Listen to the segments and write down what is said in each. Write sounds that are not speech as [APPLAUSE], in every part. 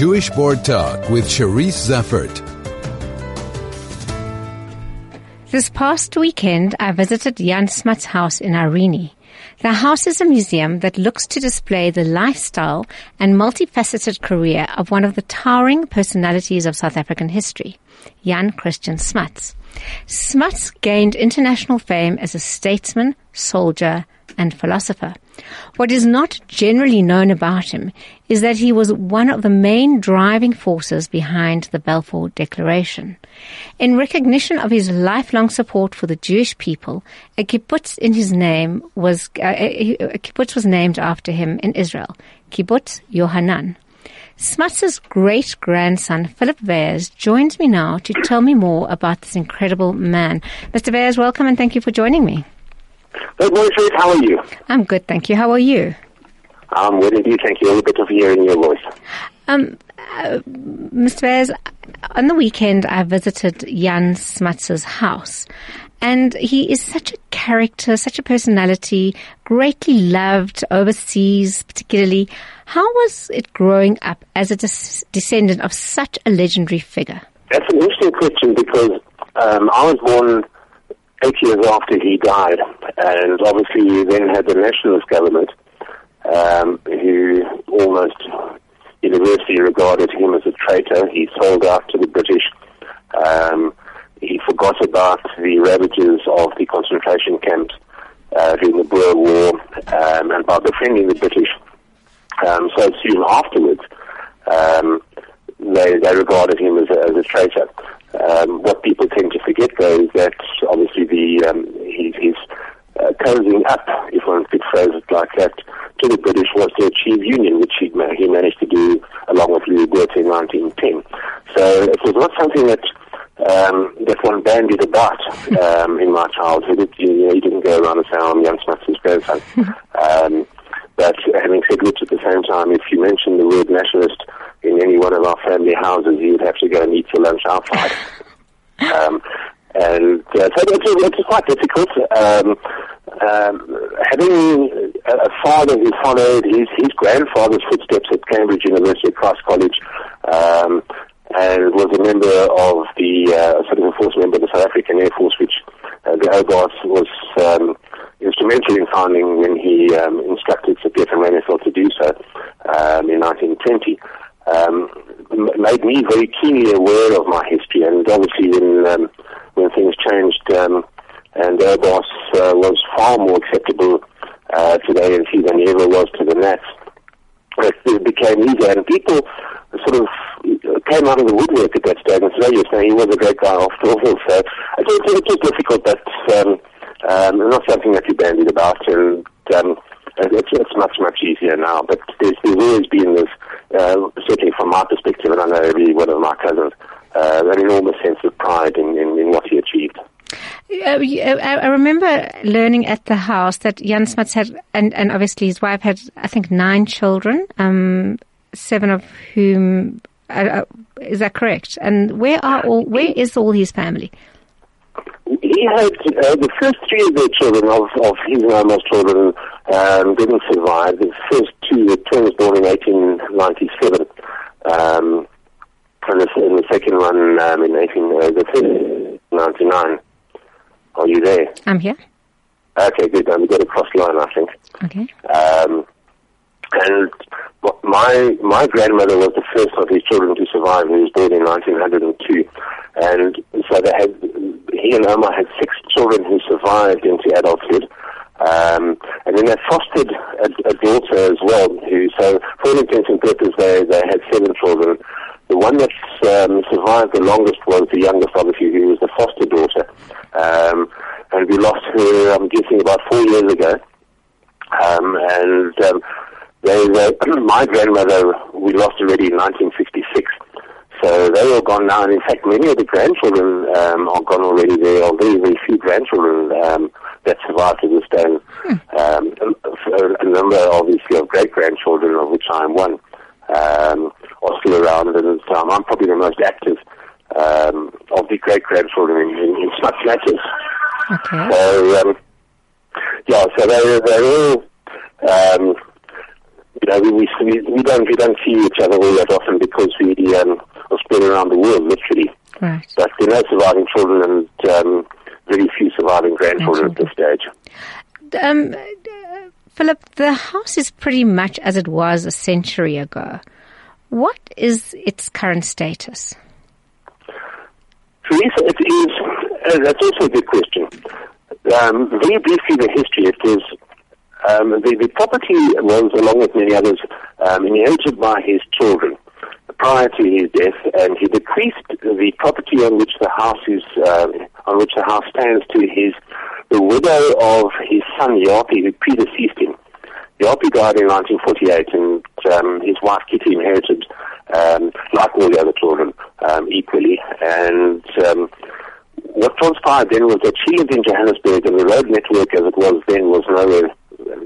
Jewish Board Talk with Cherise Zeffert. This past weekend, I visited Jan Smuts' house in Irene. The house is a museum that looks to display the lifestyle and multifaceted career of one of the towering personalities of South African history, Jan Christian Smuts. Smuts gained international fame as a statesman, soldier, and philosopher. What is not generally known about him is that he was one of the main driving forces behind the Balfour Declaration. In recognition of his lifelong support for the Jewish people, a kibbutz in his name was uh, a kibbutz was named after him in Israel, Kibbutz Yohanan. Smuts' great grandson, Philip Weyers, joins me now to tell me more about this incredible man. Mr. Weyers, welcome and thank you for joining me. Good morning, Faith. How are you? I'm good, thank you. How are you? I'm well indeed, thank you. A little bit of hearing your voice. Um, uh, Mr. Weyers, on the weekend I visited Jan Smuts' house. And he is such a character, such a personality, greatly loved overseas, particularly. How was it growing up as a des- descendant of such a legendary figure? That's an interesting question because um, I was born eight years after he died, and obviously you then had the nationalist government um, who almost universally regarded him as a traitor. He sold out to the British. Um, he forgot about the ravages of the concentration camps uh, during the Boer War, um, and by befriending the British um, so soon afterwards, um, they, they regarded him as a, as a traitor. Um, what people tend to forget, though, is that obviously the um, his, his uh, cozying up, if one could phrase it like that, to the British was to achieve union, which he, he managed to do along with Louis Botha in 1910. So it was not something that um, that one bandied about um, in my childhood. It, you know, he didn't go around and say, "I'm Jan Smuts' grandson." [LAUGHS] um, but having said which, at the same time, if you mention the word nationalist in any one of our family houses, you would have to go and eat your lunch outside. [LAUGHS] um, and uh, so it's, quite difficult. Um, um, having a father who followed his, his grandfather's footsteps at Cambridge University Christ College, um, and was a member of the uh, sort of a force member of the South African Air Force, which uh, the Oubaas was um, instrumental in founding when he um, instructed Sir van Ryneveld to do so um, in 1920 um, made me very keenly aware of my history. And obviously, when um, when things changed um, and Oubaas uh, was far more acceptable uh, to the ANC than he ever was to the Nats, it became easier. And people sort of came out of the woodwork at that stage and said, "Oh, yes, he was a great guy after all." [LAUGHS] So it was, it was difficult, but um, um, not something that you bandied about. And um, it's, it's much, much easier now. But there's, there's always been this, uh, certainly from my perspective, and I know every one of my cousins, uh, an enormous sense of pride in, in, in what he achieved. Uh, I remember learning at the house that Jan Smuts had, and, and obviously his wife had, I think, nine children, um, seven of whom, uh, uh is that correct? And where are all, where is all his family? He had uh, the first three of their children of, of his and Ouma's children um, didn't survive. The first two, the twins born in 1897, um, and, the, and the second one um, in 18, uh, the 99. Are you there? I'm here. Okay, good. Um, we got a cross line, I think. Okay. Um, and my my grandmother was the first of his children to survive. He was born in 1902, and so they had he and Ouma had six children who survived into adulthood. Um, and then they fostered a, a daughter as well, who, so for all intents and purposes, they, they had seven children. The one that um, survived the longest was the youngest, obviously, who was the foster daughter. Um, and we lost her, I'm guessing, about four years ago. Um, and um, they, they, [CLEARS THROAT] my grandmother, we lost already in 1966. So they are all gone now, and in fact, many of the grandchildren um, are gone already. There are very, very few grandchildren um, that survive to this day. Hmm. Um, a, a, number, obviously, of great grandchildren, of which I am one, um, are still around, and um, I'm probably the most active um, of the great grandchildren in, in, in such matters. Okay. So, um, yeah, so they, they're all, um, you know, we, we, we don't we don't see each other all that often because we um, are spread around the world, literally. Right. But there are no surviving children and um, very few surviving grandchildren at this stage. Um, uh, Philip, the house is pretty much as it was a century ago. What is its current status? Teresa, it is, uh, that's also a good question. Um, very briefly, the history, it was, um, the, the property was, along with many others, um, inherited by his children prior to his death, and he bequeathed the property on which the house is, uh, on which the house stands to his, the widow of his son Japie, who predeceased him. Japie died in 1948, and um, his wife Kitty inherited, um, like all the other children, um, equally. And um, what transpired then was that she lived in Johannesburg, and the road network, as it was then, was nowhere,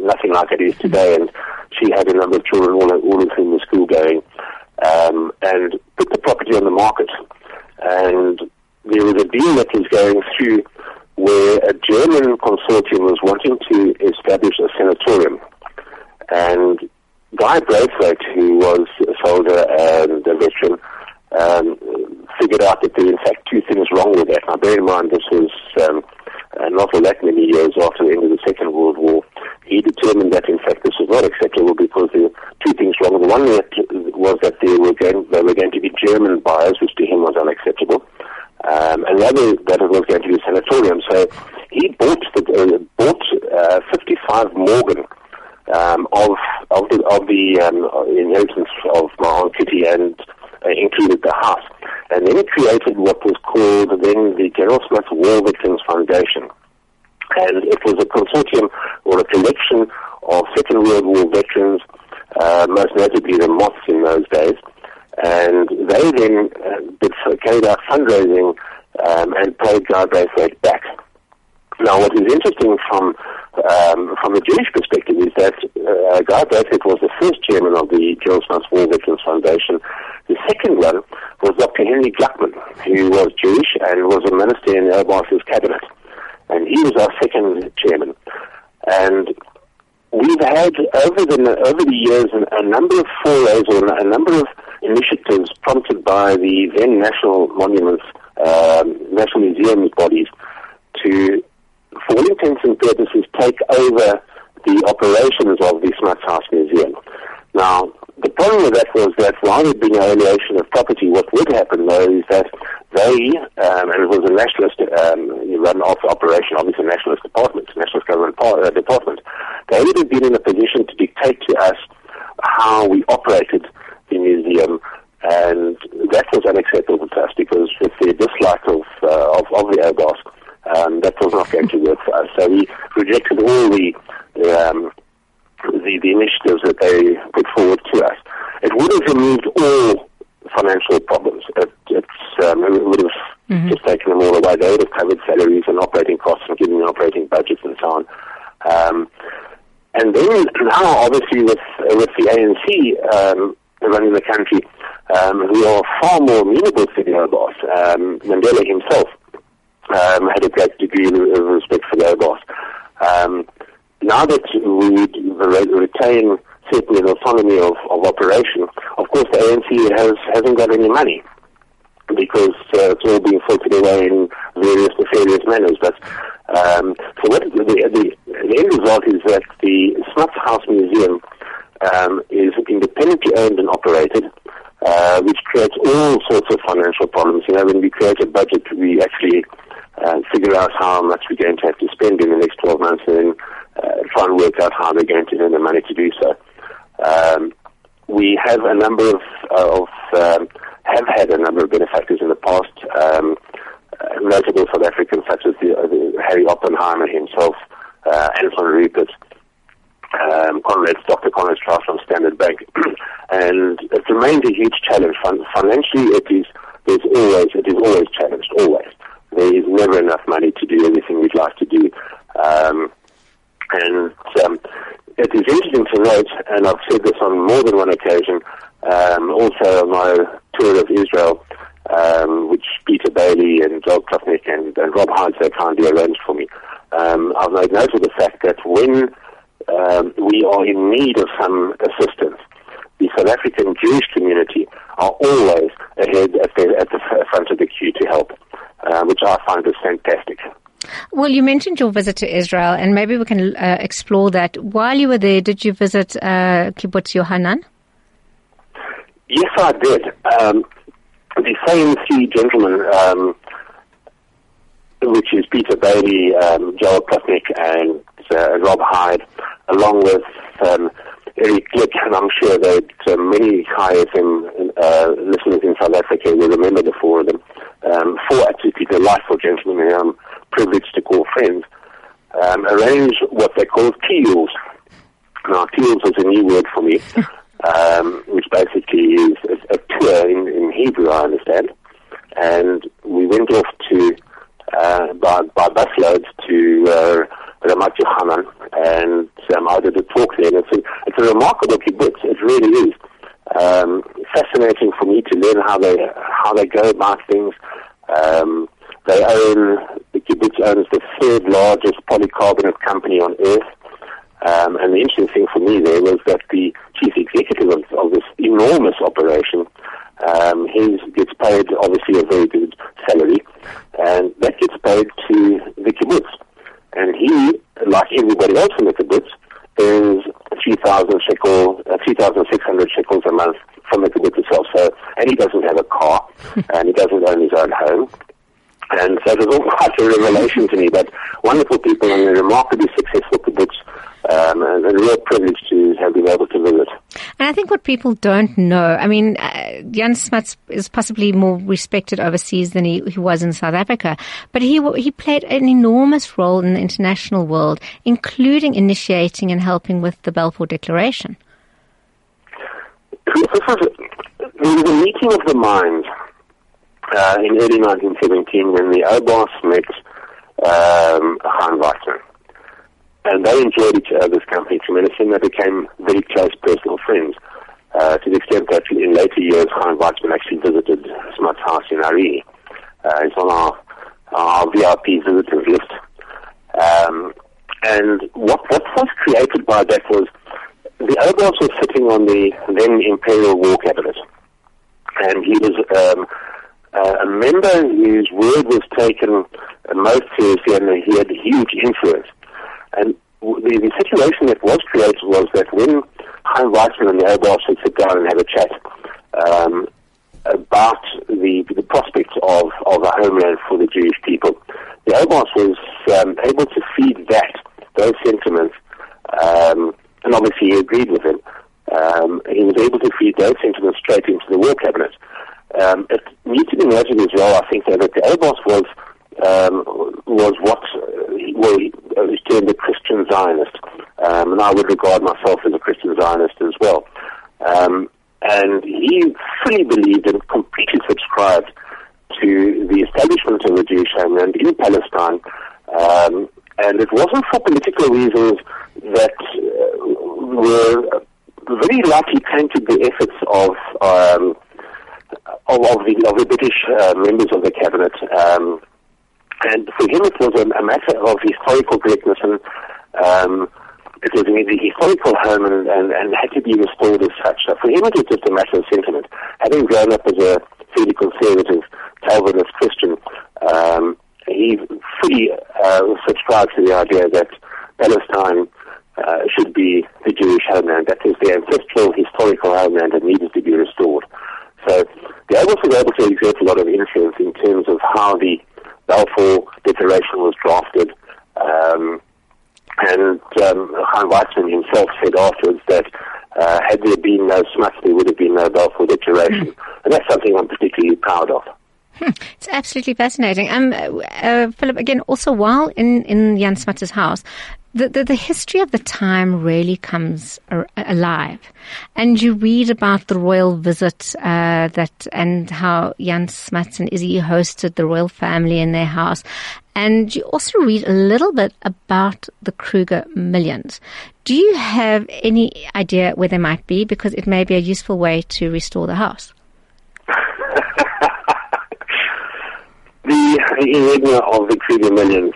nothing like it is today. And she had a number of children, all, all of whom were school going, um, and put the property on the market. And there was a deal that was going through where a German consortium was wanting to establish a sanatorium. And Guy Braithwaite, who was a soldier and a veteran, um, figured out that there were in fact two things wrong with that. Now bear in mind this was um, uh, not all that many years after the end of the Second World War. He determined that in fact this was not acceptable because there were two things wrong. The one was that they were going, were going to be German buyers, which to him was unacceptable. Um, and the other that it was going to be a sanatorium. So he bought the, uh, bought uh, 55 morgen um, of of the of the um, inheritance of my Kitty and uh, included the house. And then it created what was called then the General Smuts War Victims Foundation. And it was a consortium or a collection of Second World War veterans, uh, most notably the Moths in those days. And they then uh, did, carried out fundraising um, and paid Guy Braithwaite back. Now, what is interesting from um, from a Jewish perspective is that uh, Guy Braithwaite was the first chairman of the General Smuts War Veterans Foundation. The second one was Dr. Henry Gluckman, who was Jewish and was a minister in Oubaas's cabinet. And he was our second chairman. And we've had over the over the years a, number of forays or a number of initiatives prompted by the then national monuments, um, national museums bodies, to, for all intents and purposes, take over the operations of the Smuts House Museum. Now, the problem with that was that while there'd been alienation of property, what would happen though is that they, um, and it was a nationalist um, run off operation, obviously a nationalist department, nationalist government par- uh, department, they would have been in a position to dictate to us how we operated the museum, and that was unacceptable to us because with their dislike of, uh, of, of the Oubaas, um, that was not going to work for us. So we rejected all the um, the, the initiatives that they put forward to us. It would have removed all financial problems. It, it's, um, it would have mm-hmm. just taken them all away. They would have covered salaries and operating costs and given operating budgets and so on. Um, and then now, obviously, with with the ANC um, running the country, um, who are far more amenable to the Oubaas, um, Mandela himself um, had a great degree of respect for the Oubaas. Um, now that we retain certainly the autonomy of, of operation, of course the ANC has, hasn't got any money because uh, it's all being filtered away in various nefarious manners. But um, so what the, the, the end result is that the Smuts House Museum um, is independently owned and operated, uh, which creates all sorts of financial problems. You know, when we create a budget, we actually uh, figure out how much we're going to have to spend in the next 12 months and then try and work out how they're going to earn the money to do so. Um, we have a number of, uh, of um, have had a number of benefactors in the past, um, uh, notable South Africans such as the, uh, the Harry Oppenheimer himself, uh, Anton Rupert, um, Conrad, Dr. Conrad Strauss from Standard Bank, [CLEARS THROAT] and it remains a huge challenge. Fin- financially, it is there's always it is always challenged, always. There is never enough money to do everything we'd like to do. Um, and um, it is interesting to note, and I've said this on more than one occasion, um, also on my tour of Israel, um, which Peter Bailey and Joel Klufnick and, and Rob so kindly arranged for me. Um, I've made note of the fact that when um, we are in need of some assistance, the South African Jewish community are always ahead at the, at the front of the queue to help, uh, which I find is fantastic. Well, you mentioned your visit to Israel, and maybe we can uh, explore that. While you were there, did you visit uh, Kibbutz Yohanan? Yes, I did. Um, the same three gentlemen, um, which is Peter Bailey, um, Joel Plotnick, and uh, Rob Hyde, along with um, Eric Glick, and I'm sure that uh, many Chai FM uh, listeners in South Africa will remember the four of them. Um, four absolutely delightful gentlemen who I'm privileged to call friends, um, arranged what they call teals. Now, teals is a new word for me. [LAUGHS] um, which basically is a, a tour in, in, Hebrew, I understand. And we went off to uh, by, by busloads to uh, Ramat Yochanan, and um, I did a talk there. And it's a, it's a remarkable kibbutz. It really is. Um, fascinating for me to learn how they how they go about things. Um, they own kibbutz owns the third largest polycarbonate company on earth. Um, and the interesting thing for me there was that the chief executive of, of this enormous operation, um, he gets paid obviously a very good salary, and that gets paid to the kibbutz. And he, like everybody else in the kibbutz, earns 3,000 shekel, uh, 3,600 shekels a month from the kibbutz itself. So, and he doesn't have a car, [LAUGHS] and he doesn't own his own home. And so it was all [LAUGHS] quite a revelation to me, but wonderful people and remarkably successful kibbutz um, and a real privilege to have been able to visit. And I think what people don't know, I mean, uh, Jan Smuts is possibly more respected overseas than he, he was in South Africa, but he he played an enormous role in the international world, including initiating and helping with the Balfour Declaration. This was, there was a meeting of the minds uh, in early 1917 when the Oubaas met um, Weizmann and they enjoyed each other's company tremendously, and they became very close personal friends. Uh, to the extent that in later years, Chaim Weizmann actually visited Smuts' house in Irene. Uh, it's on our, our VIP visitors list. Um, and what, what was created by that was the Oubaas was sitting on the then Imperial War Cabinet, and he was um, uh, a member whose word was taken most seriously, and he had huge influence. And the, the situation that was created was that when Chaim Weizmann and the Oubaas would sit down and have a chat um, about the, the prospects of, of a homeland for the Jewish people, the Oubaas was um, able to feed that, those sentiments, um, and obviously he agreed with him. Um, he was able to feed those sentiments straight into the war cabinet. Um, it needs to be noted as well, I think, that the Oubaas was um, was what well, is termed a Christian Zionist, um, and I would regard myself as a Christian Zionist as well. Um, and he fully believed and completely subscribed to the establishment of a Jewish homeland in Palestine. Um, and it wasn't for political reasons that uh, were very likely tainted the efforts of um, of, of, the, of the British uh, members of the cabinet. Um, and for him, it was a, a matter of historical correctness, and um, it was a historical home and, and, and had to be restored as such. So for him, it was just a matter of sentiment. Having grown up as a fairly conservative Calvinist Christian, um, he fully uh, subscribed to the idea that Palestine uh, should be the Jewish homeland. That is the ancestral historical homeland that needed to be restored. So the Oubaas was able to exert a lot of influence in terms of how the Balfour Declaration was drafted. Um, and um, Weizmann himself said afterwards that uh, had there been no Smuts, there would have been no Balfour Declaration. Mm. And that's something I'm particularly proud of. Hmm. It's absolutely fascinating. Um, uh, Philip, again, also while in, in Jan Smuts' house, the, the, the, history of the time really comes alive. And you read about the royal visit uh, that and how Jan Smuts and Isie hosted the royal family in their house. And you also read a little bit about the Kruger millions. Do you have any idea where they might be? Because it may be a useful way to restore the house. [LAUGHS] the enigma of the Kruger millions.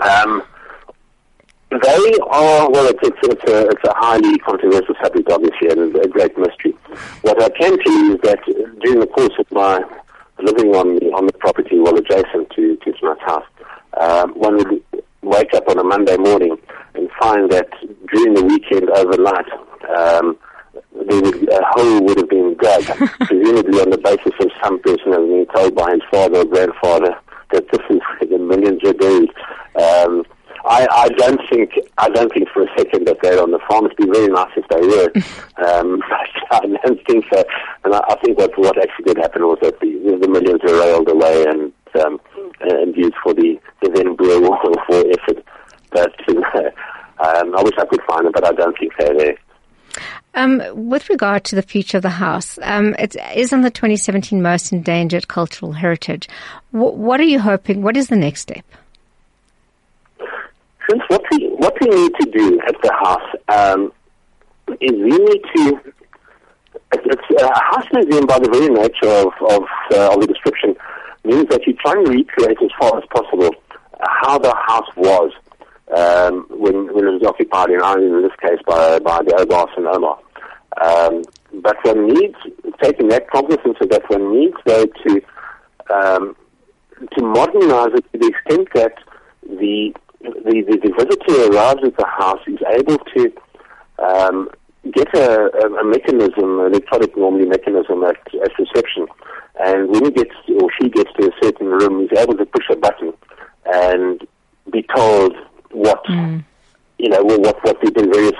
Um, They are, well, it's, it's, it's, a, it's a highly controversial subject, obviously, and a great mystery. What I can tell you is that during the course of my living on the, on the property, well, adjacent to, to Smuts house, um, one would wake up on a Monday morning and find that during the weekend overnight, um, there would, a hole would have been dug, [LAUGHS] presumably on the basis of some person having been told by his father or grandfather that this is where the millions are buried. Um, I, I don't think I don't think for a second that they're on the farm. It'd be very nice if they were. Um, [LAUGHS] I don't think so. And I, I think that what actually did happen was that the, the millions were railed away and um, and used for the, the then Boer [LAUGHS] War effort. But [LAUGHS] um, I wish I could find them, but I don't think they're there. Um, with regard to the future of the house, um, it is on the 2017 most endangered cultural heritage. W- what are you hoping? What is the next step? Since what we what we need to do at the house um, is we need to. It's, a house museum, by the very nature of of, uh, of the description, means that you try and recreate as far as possible how the house was um, when when it was occupied, in, Irene, in this case by by the Oubaas and Ouma. Um, but one needs, taking that cognizance of that, one needs though to um, to modernize it to the extent that the the, the, the visitor arrives at the house is able to um, get a, a, a mechanism, an electronic normally mechanism at, at reception. And when he gets or she gets to a certain room, he's able to push a button and be told what mm. you know what what the various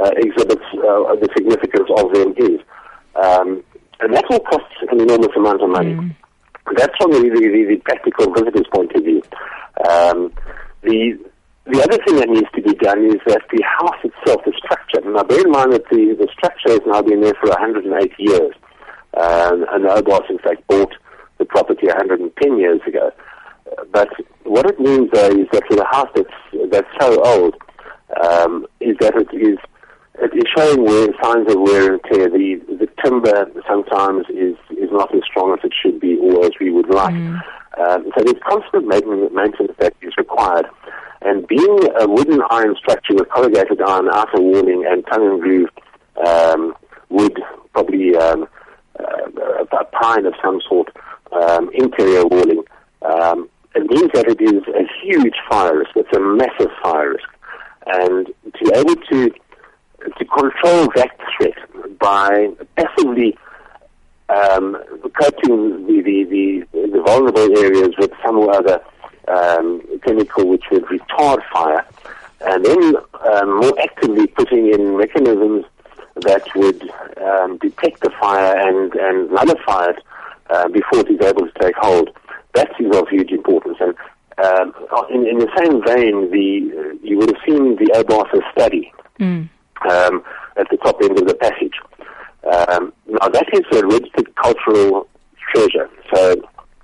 uh, exhibits, uh, the significance of them is. Um, and that will cost an enormous amount of money. Mm. That's from the, the, the, practical visitor's point of view. Um, the the other thing that needs to be done is that the house itself, the structure. Now, bear in mind that the, the structure has now been there for 108 years, um, and the Oubaas, in fact, bought the property 110 years ago. But what it means, though, is that for a house that's that's so old, um, is that it is it is showing wear, signs of wear and tear. The the timber sometimes is is not as strong as it should be, or as we would like. Mm. Um, so there's constant maintenance that is required. And being a wooden iron structure with corrugated iron outer walling and tongue and groove um, wood, probably um, uh, a pine of some sort, um, interior walling, um, it means that it is a huge fire risk. It's a massive fire risk. And to be able to to control that threat by passively um, coating the, the, the, the vulnerable areas with some other um, chemical which would retard fire, and then um, more actively putting in mechanisms that would um, detect the fire and, and nullify it uh, before it is able to take hold. That is of huge importance. And um, in, in, the same vein, the you would have seen the Oubaas study mm. um, at the top end of the passage. Um, now that is a registered cultural treasure. So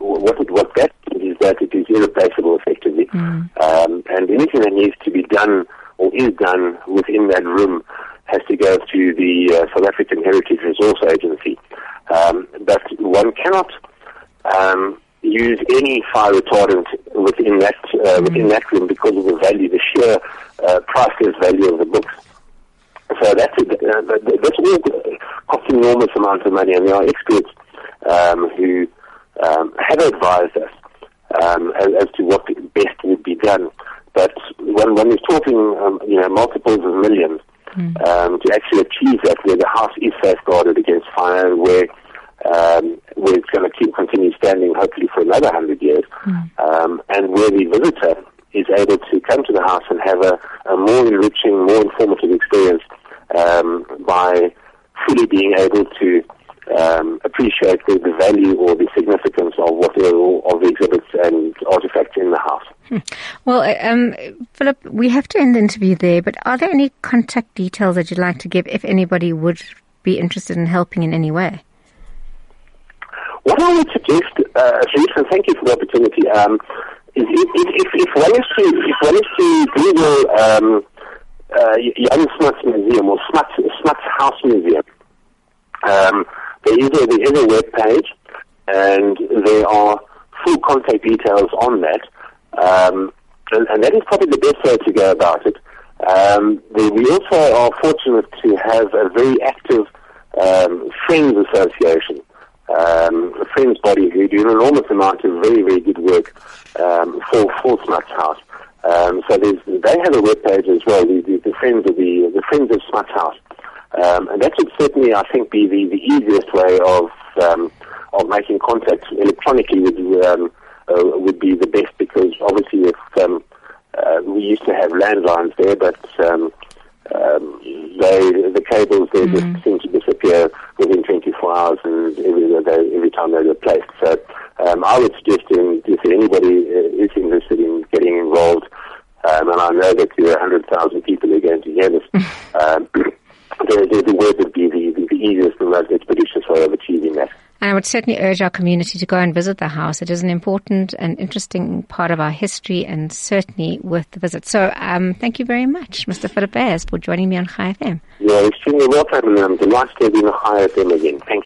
what it, what that is that it is irreplaceable effectively, mm. um, and anything that needs to be done or is done within that room has to go to the uh, South African Heritage Resource Agency. Um, but one cannot um, use any fire retardant within that uh, mm. within that room because of the value, the sheer uh, priceless value of the books. So that's uh, that's all costs enormous amounts of money, and there are experts um, who um, have advised us um, as, as, to what best would be done. But when when we're talking, um, you know, multiples of millions, mm. to actually achieve that, where the house is safeguarded against fire, where um, where it's going to keep continue standing, hopefully for another hundred years, mm. um, and where the visitor is able to come to the house and have a, a more enriching, more informative experience um, by fully being able to um, appreciate the, the, value or the significance of whatever of the exhibits and artifacts in the house. Hmm. Well, uh, um, Philip, we have to end the interview there, but are there any contact details that you'd like to give if anybody would be interested in helping in any way? What I would suggest, uh, and thank you for the opportunity, um, is if, if, if, one is to, if one is to Google um, uh, Jan Smuts Museum or Smuts, Smuts House Museum, um, there is a, there is a web page, and there are full contact details on that. Um, and, and, that is probably the best way to go about it. Um, we also are fortunate to have a very active um, Friends Association, um, a Friends body who do an enormous amount of very, very good work um, for, for Smuts House. Um, so they have a web page as well, the, the, the Friends of the, the Friends of Smuts House. And that would certainly, I think, be the, the easiest way of of making contact electronically would um, uh, would be the best because obviously if um, uh, we used to have landlines there, but um, um, they the cables there mm-hmm. just seem to disappear within 24 hours, and every they, every time they're replaced. So um, I would suggest in, if anybody is interested in getting involved, um, and I know that there are 100,000 people who are going to hear this. [LAUGHS] um, the, the, the word would be the, the, the easiest and most expeditious way of achieving that. And I would certainly urge our community to go and visit the house. It is an important and interesting part of our history and certainly worth the visit. So um, thank you very much, Mr. Philip Weyers, for joining me on Chai FM. You're extremely welcome and I'm delighted to be on Chai FM again. Thank